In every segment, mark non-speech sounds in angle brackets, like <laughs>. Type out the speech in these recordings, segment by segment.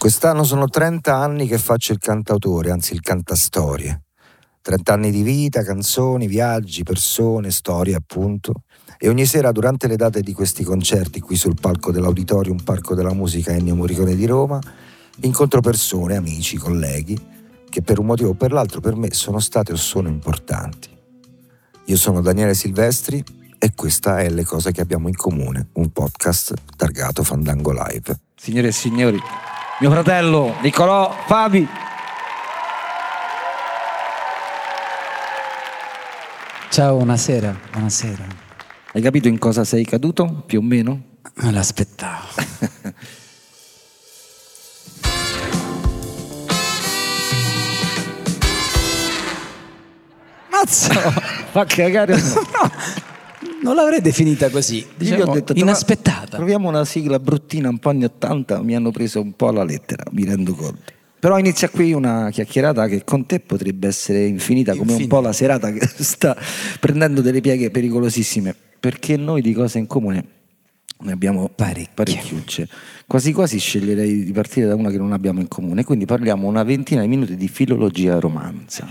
Quest'anno sono 30 anni che faccio il cantautore, anzi il cantastorie. 30 anni di vita, canzoni, viaggi, persone, storie appunto. E ogni sera durante le date di questi concerti qui sul palco dell'Auditorium Parco della Musica Ennio Morricone di Roma, incontro persone, amici, colleghi, che per un motivo o per l'altro per me sono state o sono importanti. Io sono Daniele Silvestri e questa è Le cose che abbiamo in comune, un podcast targato Fandango Live. Signore e signori, mio fratello Niccolò Fabi. Ciao, buonasera, buonasera. Hai capito in cosa sei caduto, più o meno? Me l'aspettavo. <laughs> Mazzo! Fa cagare. <laughs> no, non l'avrei definita così. Diciamo, Io ho detto, inaspettata. Proviamo una sigla bruttina un po' anni 80, mi hanno preso un po' alla lettera, mi rendo conto. Però inizia qui una chiacchierata che con te potrebbe essere infinita, come un po' la serata che <laughs> sta prendendo delle pieghe pericolosissime, perché noi di cose in comune ne abbiamo Parecchie. parecchiucce. Quasi quasi sceglierei di partire da una che non abbiamo in comune, quindi parliamo una ventina di minuti di filologia romanza.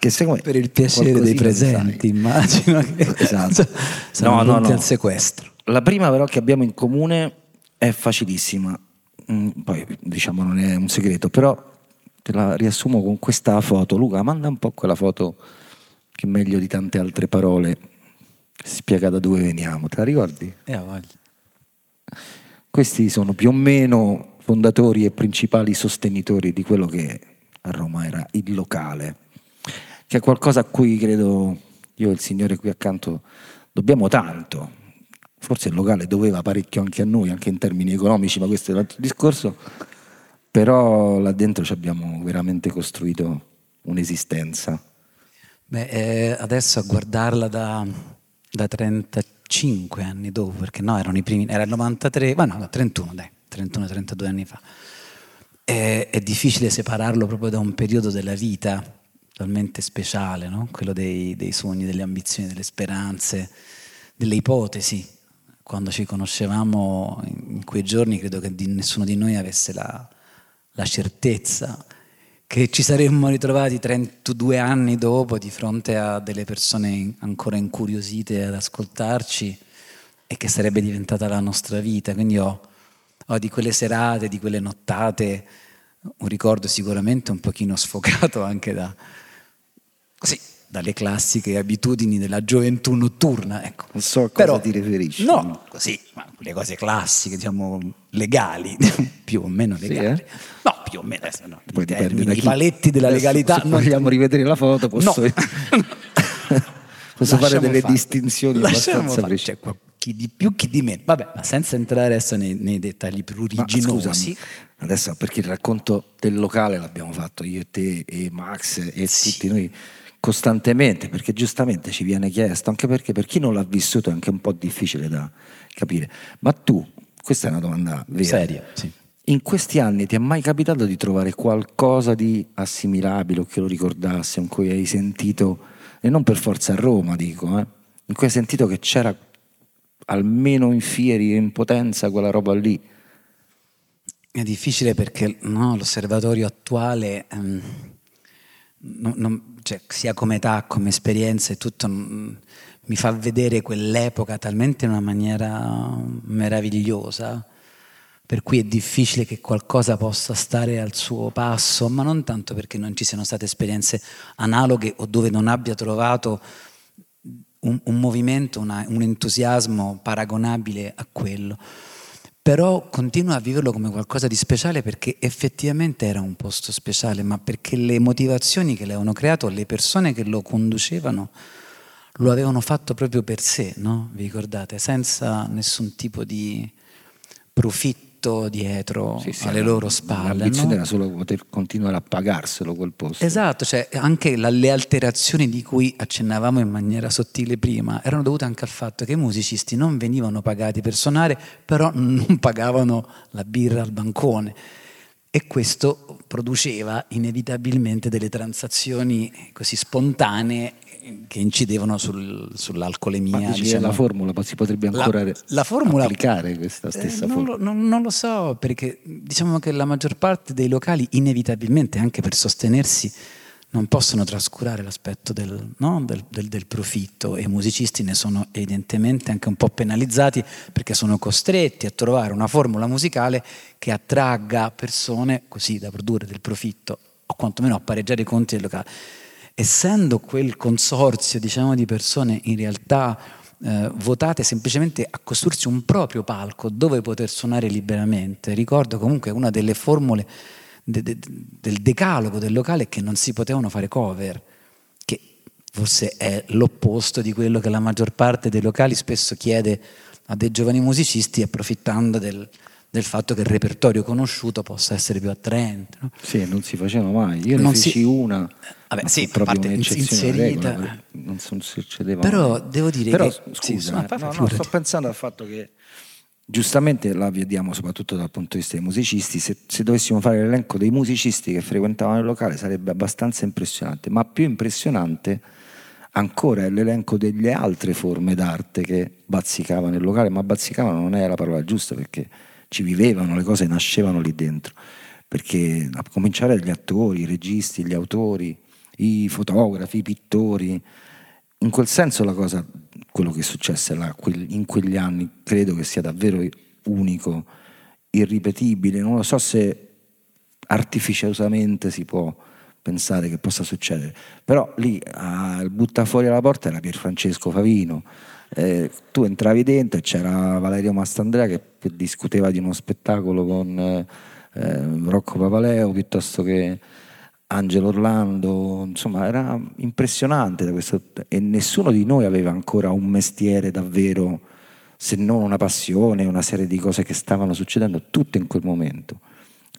Che secondo me Per il piacere dei presenti, immagino che <laughs> Esatto. <laughs> sono No, no, no. al sequestro. La prima però che abbiamo in comune è facilissima, Mm, poi diciamo non è un segreto, però te la riassumo con questa foto. Luca, manda un po' quella foto che meglio di tante altre parole spiega da dove veniamo, te la ricordi? E ha voglia. Questi sono più o meno fondatori e principali sostenitori di quello che a Roma era il locale, che è qualcosa a cui credo io e il signore qui accanto dobbiamo tanto. Forse il locale doveva parecchio anche a noi, anche in termini economici, ma questo è un altro discorso. Però là dentro ci abbiamo veramente costruito un'esistenza. Beh, eh, adesso a guardarla da, da 35 anni dopo, perché no, erano i primi, era il 93, ma no, no, 31, dai, 31-32 anni fa. È, è difficile separarlo proprio da un periodo della vita talmente speciale, no? quello dei, dei sogni, delle ambizioni, delle speranze, delle ipotesi. Quando ci conoscevamo in quei giorni credo che di nessuno di noi avesse la, la certezza che ci saremmo ritrovati 32 anni dopo di fronte a delle persone ancora incuriosite ad ascoltarci e che sarebbe diventata la nostra vita. Quindi ho, ho di quelle serate, di quelle nottate, un ricordo sicuramente un pochino sfocato anche da, così, dalle classiche abitudini della gioventù notturna. Ecco. Non so a cosa Però- ti riferisci. No, così, ma quelle cose classiche, diciamo, legali, <laughs> più o meno Sì, legali. eh? No, più o meno, adesso no, i Poi dipende termini, i paletti della Adesso, legalità. Se vogliamo rivedere la foto, posso, <laughs> No. posso fare delle fare. distinzioni Lasciamo abbastanza precise. Qua- chi di più, chi di meno. Vabbè, ma senza entrare adesso nei, nei dettagli più Ma originosi. scusami, adesso perché il racconto del locale l'abbiamo fatto io e te e Max e Sì. tutti noi costantemente, perché giustamente ci viene chiesto, anche perché per chi non l'ha vissuto è anche un po' difficile da capire. Ma tu, questa è una domanda vera. Seria, sì. In questi anni ti è mai capitato di trovare qualcosa di assimilabile o che lo ricordasse, in cui hai sentito, e non per forza a Roma dico, eh, in cui hai sentito che c'era almeno in fieri e in potenza quella roba lì? È difficile perché no, l'osservatorio attuale, ehm, non- non- cioè, sia come età, come esperienza e tutto, mm, mi fa vedere quell'epoca talmente in una maniera meravigliosa, per cui è difficile che qualcosa possa stare al suo passo, ma non tanto perché non ci siano state esperienze analoghe o dove non abbia trovato un, un movimento, una- un entusiasmo paragonabile a quello. Però continuo a viverlo come qualcosa di speciale perché effettivamente era un posto speciale, ma perché le motivazioni che l'avevano creato, le persone che lo conducevano, lo avevano fatto proprio per sé, no? Vi ricordate? Senza nessun tipo di profitto dietro Sì, sì, alle loro spalle. L'ambizione no? era solo poter continuare a pagarselo quel posto. Esatto, cioè anche la- le alterazioni di cui accennavamo in maniera sottile prima erano dovute anche al fatto che i musicisti non venivano pagati per suonare, però non <laughs> pagavano la birra al bancone. E questo produceva inevitabilmente delle transazioni così spontanee che incidevano sul, sull'alcolemia. Ma diciamo. la formula si potrebbe ancora La- la formula- applicare questa stessa Eh, non, formula? lo, non- non lo so, perché diciamo che la maggior parte dei locali, inevitabilmente, anche per sostenersi, non possono trascurare l'aspetto del, no, del- del- del profitto e i musicisti ne sono evidentemente anche un po' penalizzati perché sono costretti a trovare una formula musicale che attragga persone così da produrre del profitto o quantomeno a pareggiare i conti del locale. Essendo quel consorzio diciamo, di persone in realtà eh, votate semplicemente a costruirsi un proprio palco dove poter suonare liberamente. Ricordo comunque una delle formule de- de- del decalogo del locale è che non si potevano fare cover, che forse è l'opposto di quello che la maggior parte dei locali spesso chiede a dei giovani musicisti approfittando del, del fatto che il repertorio conosciuto possa essere più attraente. no? Sì, non si faceva mai. Io ne Non feci si- una, Vabbè, sì, a parte inserita. regola, non succedeva Però mai. devo dire Però, che- scusa, sì, ma eh, no, no, sto pensando al fatto che giustamente la vediamo soprattutto dal punto di vista dei musicisti, se, se dovessimo fare l'elenco dei musicisti che frequentavano il locale sarebbe abbastanza impressionante, ma più impressionante ancora è l'elenco delle altre forme d'arte che bazzicavano il locale, ma bazzicavano non è la parola giusta perché ci vivevano, le cose nascevano lì dentro, perché a cominciare dagli attori, i registi, gli autori, i fotografi, i pittori, in quel senso la cosa, quello che là, quel- in quegli anni, credo che sia davvero unico, irripetibile, non lo so se artificiosamente si può pensare che possa succedere, però lì il butta fuori alla porta era Pierfrancesco Favino, Eh, tu entravi dentro e c'era Valerio Mastandrea che, che discuteva di uno spettacolo con eh, Rocco Papaleo piuttosto che Angelo Orlando, insomma era impressionante da questo, e nessuno di noi aveva ancora un mestiere davvero, se non una passione, una serie di cose che stavano succedendo tutte in quel momento.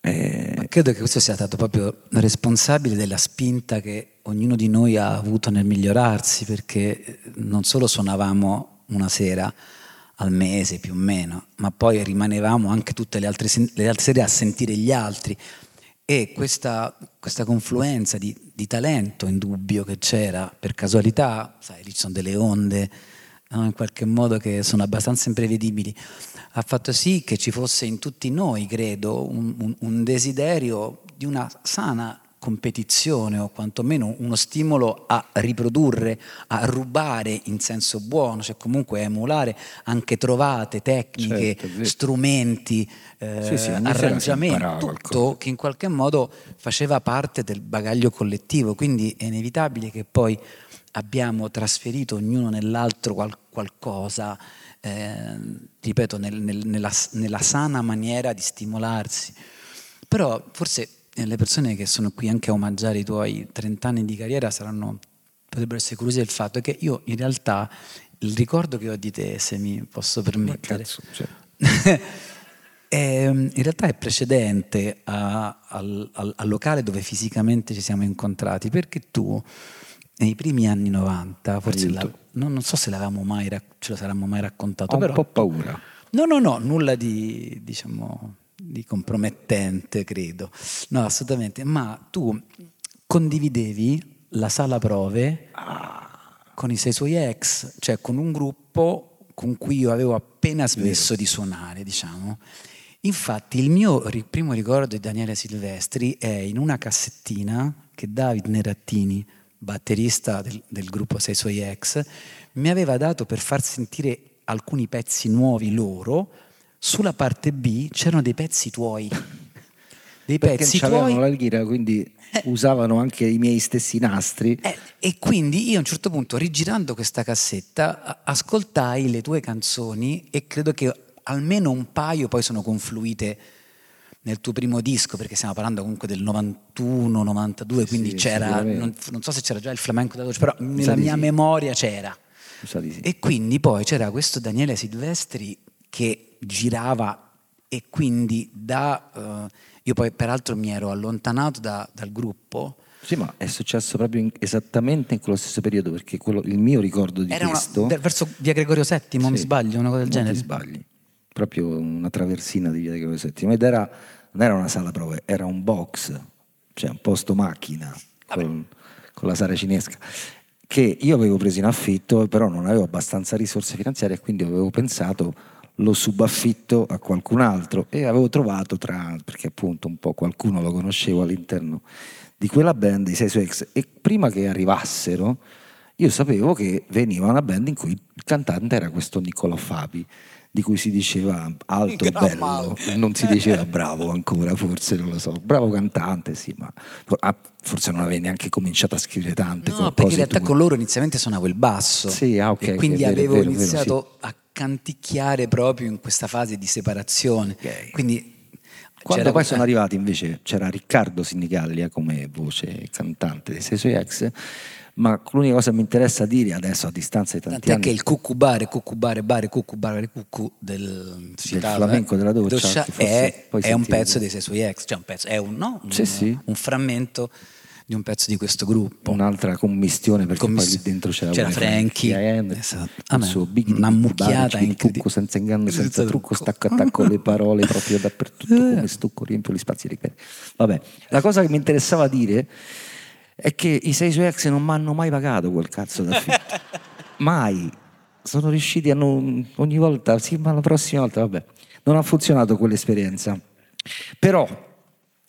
Eh, Ma credo che questo sia stato proprio responsabile della spinta che ognuno di noi ha avuto nel migliorarsi, perché non solo suonavamo una sera al mese più o meno, ma poi rimanevamo anche tutte le altre, le altre sere a sentire gli altri. E questa, questa confluenza di, di talento indubbio che c'era per casualità, sai, lì ci sono delle onde no, in qualche modo che sono abbastanza imprevedibili, ha fatto sì che ci fosse in tutti noi, credo, un, un- un desiderio di una sana competizione o quantomeno uno stimolo a riprodurre, a rubare in senso buono, cioè comunque a emulare anche trovate, tecniche, Certo, strumenti, eh, Sì, sì, si arrangiamenti, tutto qualcosa. che in qualche modo faceva parte del bagaglio collettivo, quindi è inevitabile che poi abbiamo trasferito ognuno nell'altro qual- qualcosa, eh, ripeto, nel- nel- nella, nella sana maniera di stimolarsi. Però forse eh, le persone che sono qui anche a omaggiare i tuoi 30 anni di carriera saranno, potrebbero essere curiosi del fatto che io in realtà il ricordo che ho di te, se mi posso permettere, cazzo, cioè. <laughs> è, in realtà è precedente a- al, al- al locale dove fisicamente ci siamo incontrati, perché tu nei primi anni 90, forse la- non, non so se l'avevamo mai, ce lo saremmo mai raccontato, ho un però po' paura. No, no, no, nulla di, diciamo, di compromettente, credo. No, assolutamente. Ma tu condividevi la sala prove con i sei suoi ex, cioè con un gruppo con cui io avevo appena smesso di suonare, diciamo. Infatti il mio ri- primo ricordo di Daniele Silvestri è in una cassettina che David Nerattini, batterista del, del gruppo Sei Suoi Ex, mi aveva dato per far sentire alcuni pezzi nuovi loro. Sulla parte B c'erano dei pezzi tuoi. <laughs> Dei Perché pezzi tuoi. la lira, quindi usavano anche i miei stessi nastri. Eh, e quindi io a un certo punto, rigirando questa cassetta, ascoltai le tue canzoni e credo che almeno un paio poi sono confluite nel tuo primo disco, perché stiamo parlando comunque del 91, 92, quindi sì, c'era, non, non so se c'era già il flamenco da dolce, però nella mia sì. memoria c'era. Sì. E quindi poi c'era questo Daniele Silvestri che girava e quindi da... eh, io poi peraltro mi ero allontanato da- dal gruppo, Sì, ma è successo proprio in- esattamente in quello stesso periodo, perché quello- il mio ricordo di Era una- questo... de- verso via Gregorio VII, mi Sì, sbaglio, una cosa del genere. ti sbagli. Proprio una traversina di via Gregorio VII. Ed era, non era una sala prove, era un box, cioè un posto macchina con, con la saracinesca. che io avevo preso in affitto, però non avevo abbastanza risorse finanziarie e quindi avevo pensato lo subaffitto a qualcun altro. E avevo trovato tra, perché appunto un po' qualcuno lo conoscevo all'interno di quella band, i 6 su X, e prima che arrivassero io sapevo che veniva una band in cui il cantante era questo Niccolò Fabi di cui si diceva alto e bello, non si diceva bravo ancora, forse non lo so, bravo cantante, sì, ma ah, forse non avevi neanche cominciato a scrivere tante no, perché in realtà tue. con loro inizialmente suonavo il basso sì, ah, okay, e quindi vero, avevo vero, iniziato vero, sì. a canticchiare proprio in questa fase di separazione. Okay. Quindi quando poi sono arrivati invece c'era Riccardo Sinigallia come voce cantante dei Sei Ex ma l'unica cosa che mi interessa dire adesso a distanza di tanti Tant'è anni che il cucubare, cucubare, bare, cucubare, cucù del, del flamenco della doccia, doccia è, è un pezzo dei Sei Suoi Ex, cioè un pezzo, è un, no? un, sì, sì. un frammento di un pezzo di questo gruppo. Un'altra commistione perché Commiss- poi lì dentro c'era, c'era Frankie, Frankie esatto. il suo big una mucchiata incredibile. senza inganno, senza, senza trucco, stacco attacco le parole proprio dappertutto come stucco, riempio gli spazi di Vabbè, la cosa che mi interessava dire è che i sei suoi ex non mi hanno mai pagato quel cazzo d'affitto. <laughs> mai. Sono riusciti a non, ogni volta, sì, ma la prossima volta, vabbè. Non ha funzionato quell'esperienza. Però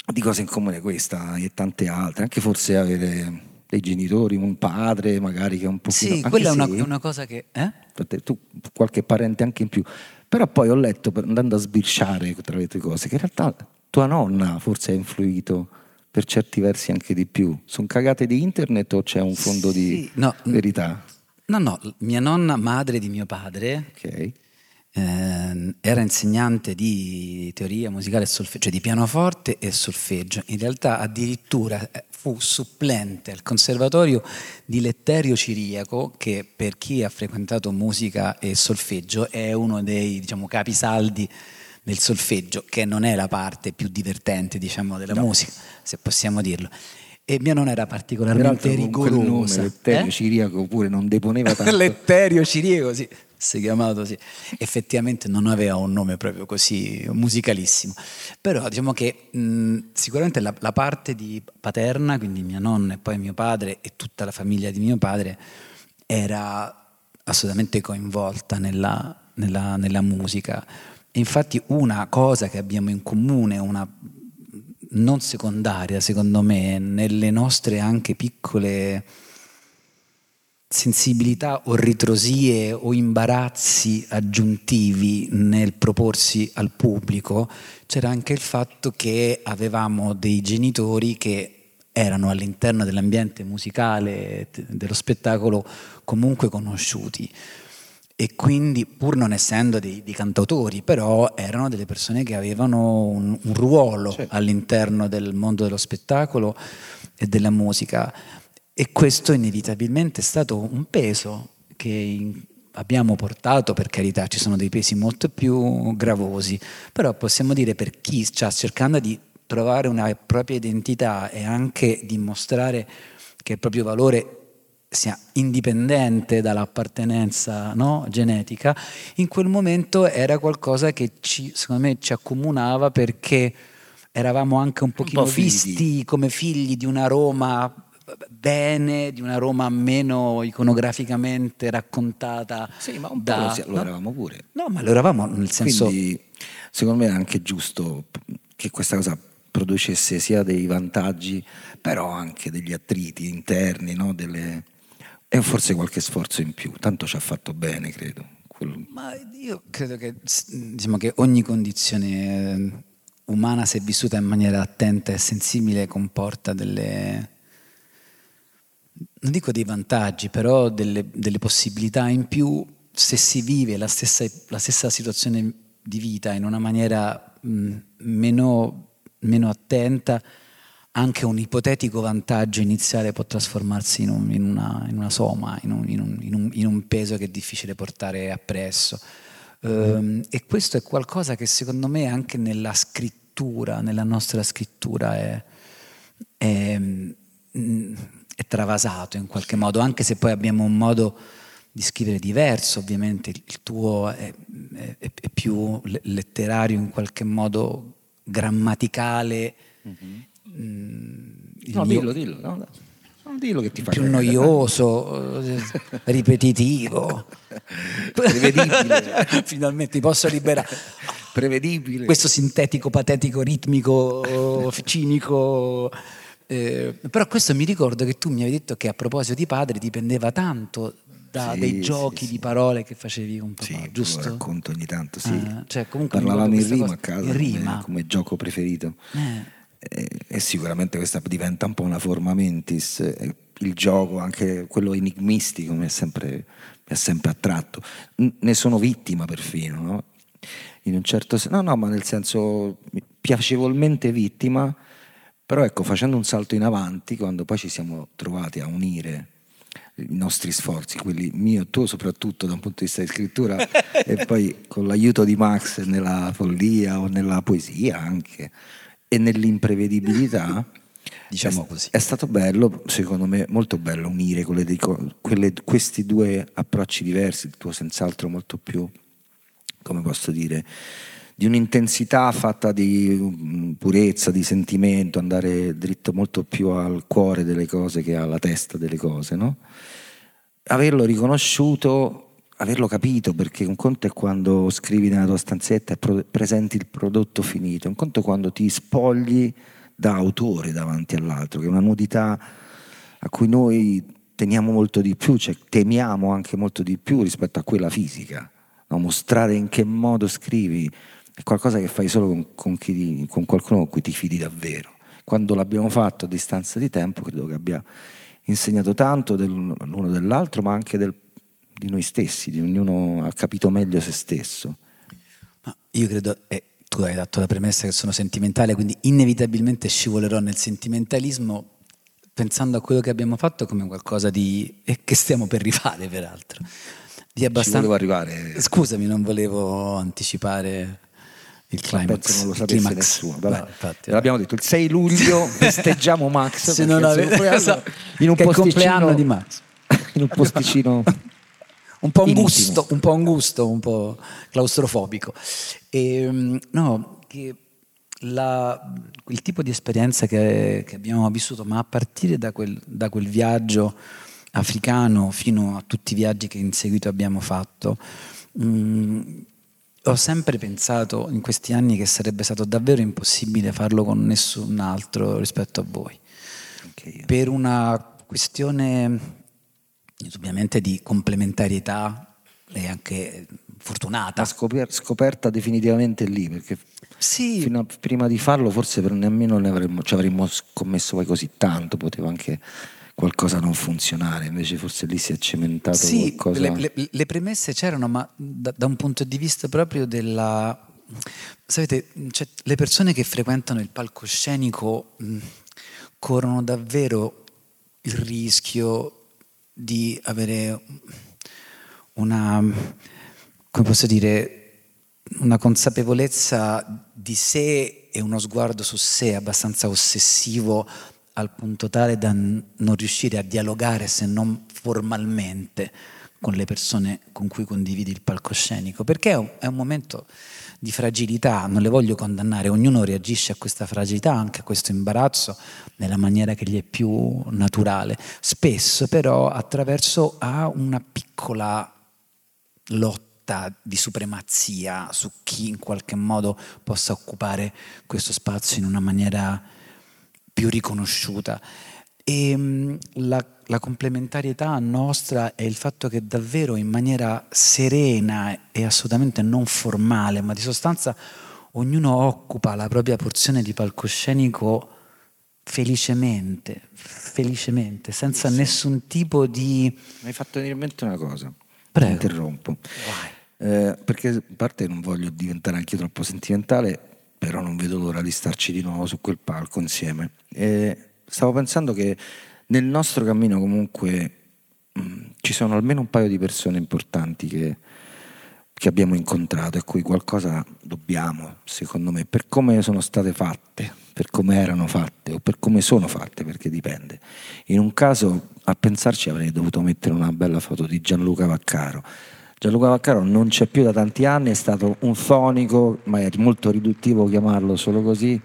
di cose in comune questa e tante altre, anche forse avere dei genitori, un padre magari che è un po' Sì, quella è una, una, cosa che... Eh? Tu, qualche parente anche in più. Però poi ho letto, andando a sbirciare tra le tue cose, che in realtà tua nonna forse ha influito per certi versi anche di più. Sono cagate di internet o c'è un fondo sì, di no, verità? No, no, mia nonna, madre di mio padre, okay. eh, era insegnante di teoria musicale e solfeggio, cioè di pianoforte e solfeggio. In realtà addirittura eh, fu supplente al conservatorio di Letterio Ciriaco, che per chi ha frequentato musica e solfeggio è uno dei diciamo, capisaldi del solfeggio, che non è la parte più divertente diciamo, della no. musica, se possiamo dirlo. E mia nonna era particolarmente rigorosa. Letterio eh? Ciriaco pure non deponeva <laughs> tanto. Letterio Ciriaco, sì, si è chiamato sì. Effettivamente non aveva un nome proprio così musicalissimo. Però diciamo che mh, sicuramente la, la parte di paterna, quindi mia nonna e poi mio padre e tutta la famiglia di mio padre, era assolutamente coinvolta nella, nella, nella musica Infatti una cosa che abbiamo in comune, una non secondaria secondo me, nelle nostre anche piccole sensibilità o ritrosie o imbarazzi aggiuntivi nel proporsi al pubblico, c'era anche il fatto che avevamo dei genitori che erano all'interno dell'ambiente musicale, dello spettacolo, comunque conosciuti e quindi pur non essendo dei, dei, cantautori, però erano delle persone che avevano un, un ruolo certo. all'interno del mondo dello spettacolo e della musica e questo inevitabilmente è stato un peso che in, abbiamo portato, per carità ci sono dei pesi molto più gravosi, però possiamo dire per chi sta cercando di trovare una propria identità e anche dimostrare che il proprio valore sia indipendente dall'appartenenza no, genetica, in quel momento era qualcosa che ci, secondo me ci accomunava perché eravamo anche un pochino un po visti come figli di una Roma bene, di una Roma meno iconograficamente raccontata. Sì, ma un da, po' lo, no? eravamo pure. No, ma lo eravamo nel senso... Quindi, secondo me è anche giusto che questa cosa producesse sia dei vantaggi, però anche degli attriti interni, no? delle, e forse qualche sforzo in più, tanto ci ha fatto bene, credo. Ma io credo che, diciamo che ogni condizione eh, umana, se vissuta in maniera attenta e sensibile, comporta delle, non dico dei vantaggi, però delle, delle possibilità in più se si vive la stessa, la stessa, situazione di vita in una maniera mh, meno, meno attenta anche un ipotetico vantaggio iniziale può trasformarsi in, un, in, una, in una, soma, in un, in un, peso che è difficile portare appresso. Um, e questo è qualcosa che secondo me anche nella scrittura, nella nostra scrittura è, è, mm, è travasato in qualche modo, anche se poi abbiamo un modo di scrivere diverso, ovviamente il tuo è, è, è più letterario in qualche modo grammaticale. Mm-hmm Mm, no, dillo, dillo. No, no. dillo che ti fa più cagare. noioso, eh, ripetitivo. <laughs> Prevedibile. <laughs> Finalmente mi posso liberare. Prevedibile. Questo sintetico, patetico, ritmico, cinico. eh, però questo mi ricordo che tu mi avevi detto che a proposito di padre dipendeva tanto da Sì, dei giochi sì. di parole che facevi con papà, Sì, lo giusto? racconto ogni tanto, sì. Ah, cioè, Parlavamo in rima a questa casa cosa. In come- rima? Come, gioco preferito. Eh. E, e sicuramente questa diventa un po' una forma mentis. Il gioco, anche quello enigmistico, mi ha sempre, sempre attratto. Ne sono vittima perfino, no? In un certo senso, no, no, ma nel senso piacevolmente vittima, però ecco, facendo un salto in avanti, quando poi ci siamo trovati a unire i nostri sforzi, quelli mio e tuo soprattutto da un punto di vista di scrittura, <laughs> e poi con l'aiuto di Max nella follia o nella poesia anche, e nell'imprevedibilità, <laughs> Diciamo è, così. È stato bello, secondo me, molto bello unire quelle quelle- questi due approcci diversi, il tuo senz'altro molto più, come posso dire, di un'intensità fatta di mm, purezza, di sentimento, andare dritto molto più al cuore delle cose che alla testa delle cose, no? Averlo riconosciuto, averlo capito, perché un conto è quando scrivi nella tua stanzetta e pro- presenti il prodotto finito, un conto è quando ti spogli da autore davanti all'altro, che è una nudità a cui noi teniamo molto di più, cioè temiamo anche molto di più rispetto a quella fisica. no? Mostrare in che modo scrivi è qualcosa che fai solo con, con chi con qualcuno con cui ti fidi davvero. Quando l'abbiamo fatto a distanza di tempo, credo che abbia insegnato tanto dell'uno dell'altro, ma anche del- di noi stessi, di ognuno ha capito meglio se stesso. Ma io credo, e tu hai dato la premessa che sono sentimentale, quindi inevitabilmente scivolerò nel sentimentalismo pensando a quello che abbiamo fatto come qualcosa di... e che stiamo per rifare peraltro. Di abbastanza... volevo arrivare. Scusami, non volevo anticipare il climax. Non lo sapesse climax. nessuno. Vabbè, No, infatti. l'abbiamo detto, il 6 luglio <laughs> festeggiamo Max. Se non avete... <laughs> esatto, in un che compleanno di Max. <laughs> in un posticino un po' un Intimo. gusto, un po' un gusto, un po' claustrofobico. E, mm, no, che la- il tipo di esperienza che, che abbiamo vissuto, ma a partire da quel, da quel viaggio africano fino a tutti i viaggi che in seguito abbiamo fatto, mm, ho sempre pensato in questi anni che sarebbe stato davvero impossibile farlo con nessun altro rispetto a voi io. per una questione indubbiamente di complementarietà e anche fortunata. La scoper- scoperta definitivamente lì, perché Sì, a- prima di farlo forse per nemmeno ne avremmo, ci avremmo scommesso poi così tanto, poteva anche qualcosa non funzionare, invece forse lì si è cementato sì qualcosa. le, le- le premesse c'erano, ma da, da un punto di vista proprio della... Sapete, cioè, le persone che frequentano il palcoscenico mh, corrono davvero il rischio di avere una, come posso dire, una consapevolezza di sé e uno sguardo su sé abbastanza ossessivo al punto tale da non riuscire a dialogare se non formalmente con le persone con cui condividi il palcoscenico, perché è un, è un momento di fragilità, non le voglio condannare, ognuno reagisce a questa fragilità, anche a questo imbarazzo, nella maniera che gli è più naturale, spesso però attraverso a una piccola lotta di supremazia su chi in qualche modo possa occupare questo spazio in una maniera più riconosciuta. E mh, la, la complementarietà nostra è il fatto che davvero in maniera serena e assolutamente non formale, ma di sostanza, ognuno occupa la propria porzione di palcoscenico felicemente, felicemente, senza nessun tipo di... Mi hai fatto venire in mente una cosa, Prego. Interrompo. Eh, perché a parte non voglio diventare anche troppo sentimentale, però non vedo l'ora di starci di nuovo su quel palco insieme. E stavo pensando che nel nostro cammino comunque mh, ci sono almeno un paio di persone importanti che, che abbiamo incontrato e cui qualcosa dobbiamo, secondo me, per come sono state fatte, per come erano fatte o per come sono fatte, perché dipende. In un caso, a pensarci, avrei dovuto mettere una bella foto di Gianluca Vaccaro. Gianluca Vaccaro non c'è più da tanti anni, è stato un fonico, ma è molto riduttivo chiamarlo solo così,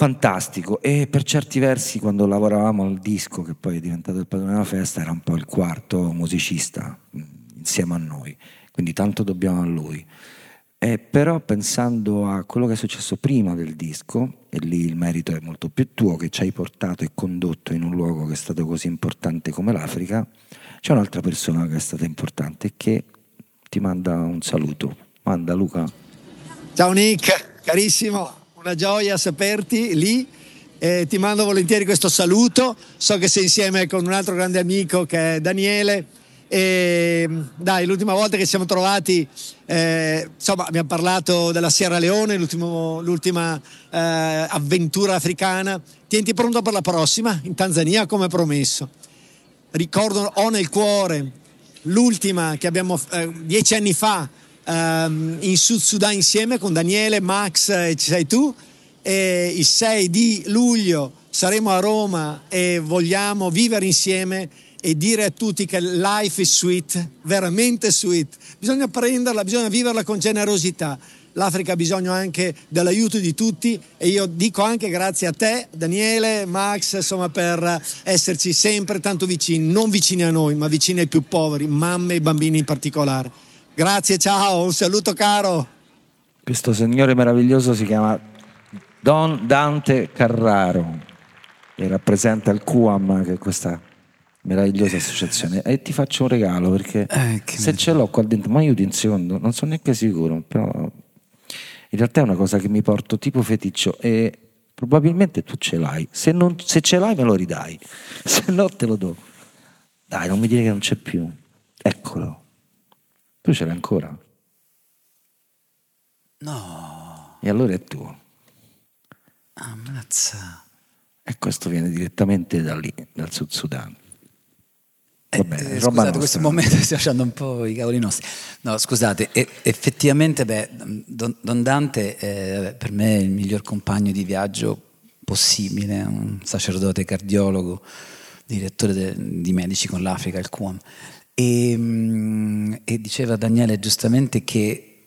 fantastico. E per certi versi quando lavoravamo al disco che poi è diventato il padrone della festa era un po' il quarto musicista mm, insieme a noi. Quindi tanto dobbiamo a lui. Eh, però pensando a quello che è successo prima del disco e lì il merito è molto più tuo che ci hai portato e condotto in un luogo che è stato così importante come l'Africa c'è un'altra persona che è stata importante e che ti manda un saluto. Manda Luca. Ciao Nick. Carissimo una gioia saperti lì. Eh, ti mando volentieri questo saluto. So che sei insieme con un altro grande amico che è Daniele. E dai, l'ultima volta che siamo trovati, eh, insomma, abbiamo parlato della Sierra Leone, l'ultima eh, avventura africana. Tienti pronto per la prossima in Tanzania, come promesso. Ricordo, ho nel cuore l'ultima che abbiamo eh, dieci anni fa um, in Sud Sudan insieme con Daniele, Max e ci sei tu. E il 6 di luglio saremo a Roma e vogliamo vivere insieme e dire a tutti che life is sweet, veramente sweet. Bisogna prenderla, bisogna viverla con generosità. L'Africa ha bisogno anche dell'aiuto di tutti e io dico anche grazie a te, Daniele, Max, insomma, per esserci sempre tanto vicini, non vicini a noi, ma vicini ai più poveri, mamme e bambini in particolare. Grazie, ciao, un saluto caro. Questo signore meraviglioso si chiama Don Dante Carraro e rappresenta il QAM, che è questa meravigliosa associazione. E ti faccio un regalo perché eh, se ce l'ho qua dentro, ma io ti insecondo, non sono neanche sicuro, però in realtà è una cosa che mi porto tipo feticcio e probabilmente tu ce l'hai. Se, non, se ce l'hai me lo ridai, <laughs> se no te lo do. Dai, non mi dire che non c'è più. Eccolo. Tu ce l'hai ancora? No. E allora è tuo. Ammazza. E questo viene direttamente da lì, dal Sud Sudan. Eh, bene, eh, scusate, questo momento <laughs> stiamo facendo un po' i cavoli nostri. No, scusate, e, effettivamente, beh, Don, Don Dante è per me il miglior compagno di viaggio possibile, un sacerdote cardiologo, direttore de, di Medici con l'Africa, il QAM. E, mm, e diceva Daniele giustamente che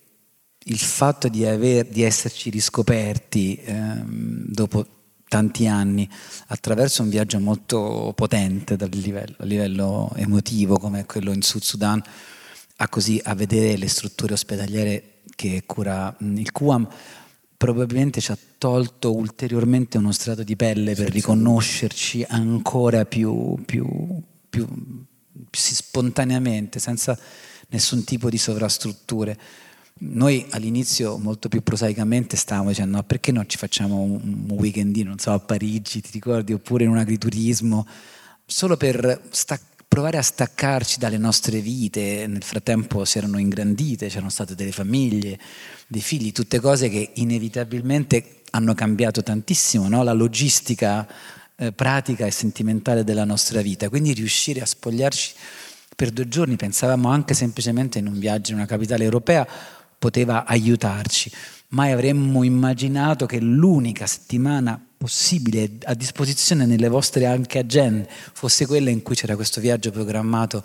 il fatto di, aver, di esserci riscoperti ehm, dopo tanti anni attraverso un viaggio molto potente livello, a livello emotivo come quello in Sud Sudan a, così, a vedere le strutture ospedaliere che cura il QAM probabilmente ci ha tolto ulteriormente uno strato di pelle per riconoscerci ancora più, più, più spontaneamente, senza nessun tipo di sovrastrutture. Noi all'inizio molto più prosaicamente stavamo dicendo no, perché non ci facciamo un weekendino, non so, a Parigi, ti ricordi, oppure in un agriturismo, solo per staccare provare a staccarci dalle nostre vite, nel frattempo si erano ingrandite, c'erano state delle famiglie, dei figli, tutte cose che inevitabilmente hanno cambiato tantissimo, no? la logistica eh, pratica e sentimentale della nostra vita. Quindi riuscire a spogliarci per due giorni, pensavamo anche semplicemente in un viaggio in una capitale europea, poteva aiutarci. Mai avremmo immaginato che l'unica settimana possibile a disposizione nelle vostre anche agende fosse quella in cui c'era questo viaggio programmato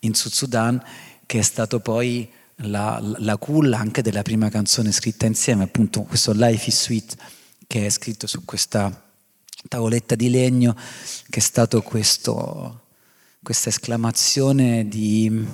in Sud Sudan, che è stato poi la, la culla anche della prima canzone scritta insieme, appunto questo Life is Sweet, che è scritto su questa tavoletta di legno che è stato questo, questa esclamazione di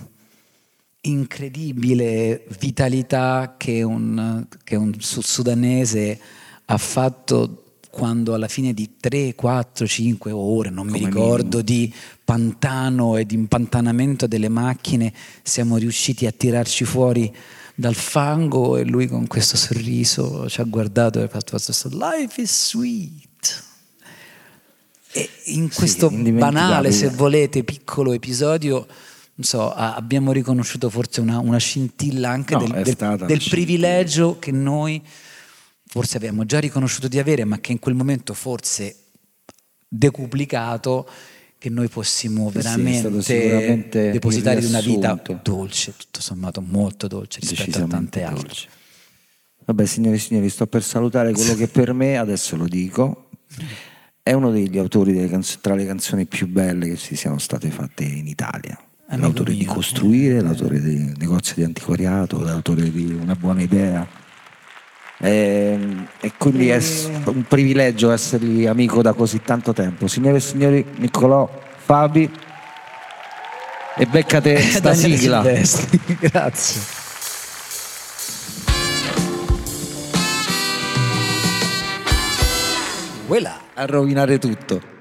incredibile vitalità che un, che un sudanese ha fatto quando alla fine di 3, 4, 5 ore, non Come mi ricordo, minimo. di pantano e di impantanamento delle macchine, siamo riusciti a tirarci fuori dal fango e lui con questo sorriso ci ha guardato e ha fatto questo Life is sweet. E in questo sì, banale, se volete, piccolo episodio, non so, abbiamo riconosciuto forse una, una scintilla anche no, del, del, del privilegio che noi forse abbiamo già riconosciuto di avere, ma che in quel momento forse decuplicato che noi possiamo veramente sì, depositare di una vita dolce, tutto sommato molto dolce rispetto a tante altre. Dolce. Vabbè, signori e signori, sto per salutare quello <laughs> che per me, adesso lo dico, è uno degli autori delle canz- tra le canzoni più belle che si siano state fatte in Italia. È l'autore mio, di costruire, eh, l'autore di negozio di antiquariato, l'autore di una buona idea. E, e quindi è un privilegio essergli amico da così tanto tempo. Signore e signori, Niccolò Fabi e beccate <laughs> sta sigla. <laughs> Grazie. Quella a rovinare tutto.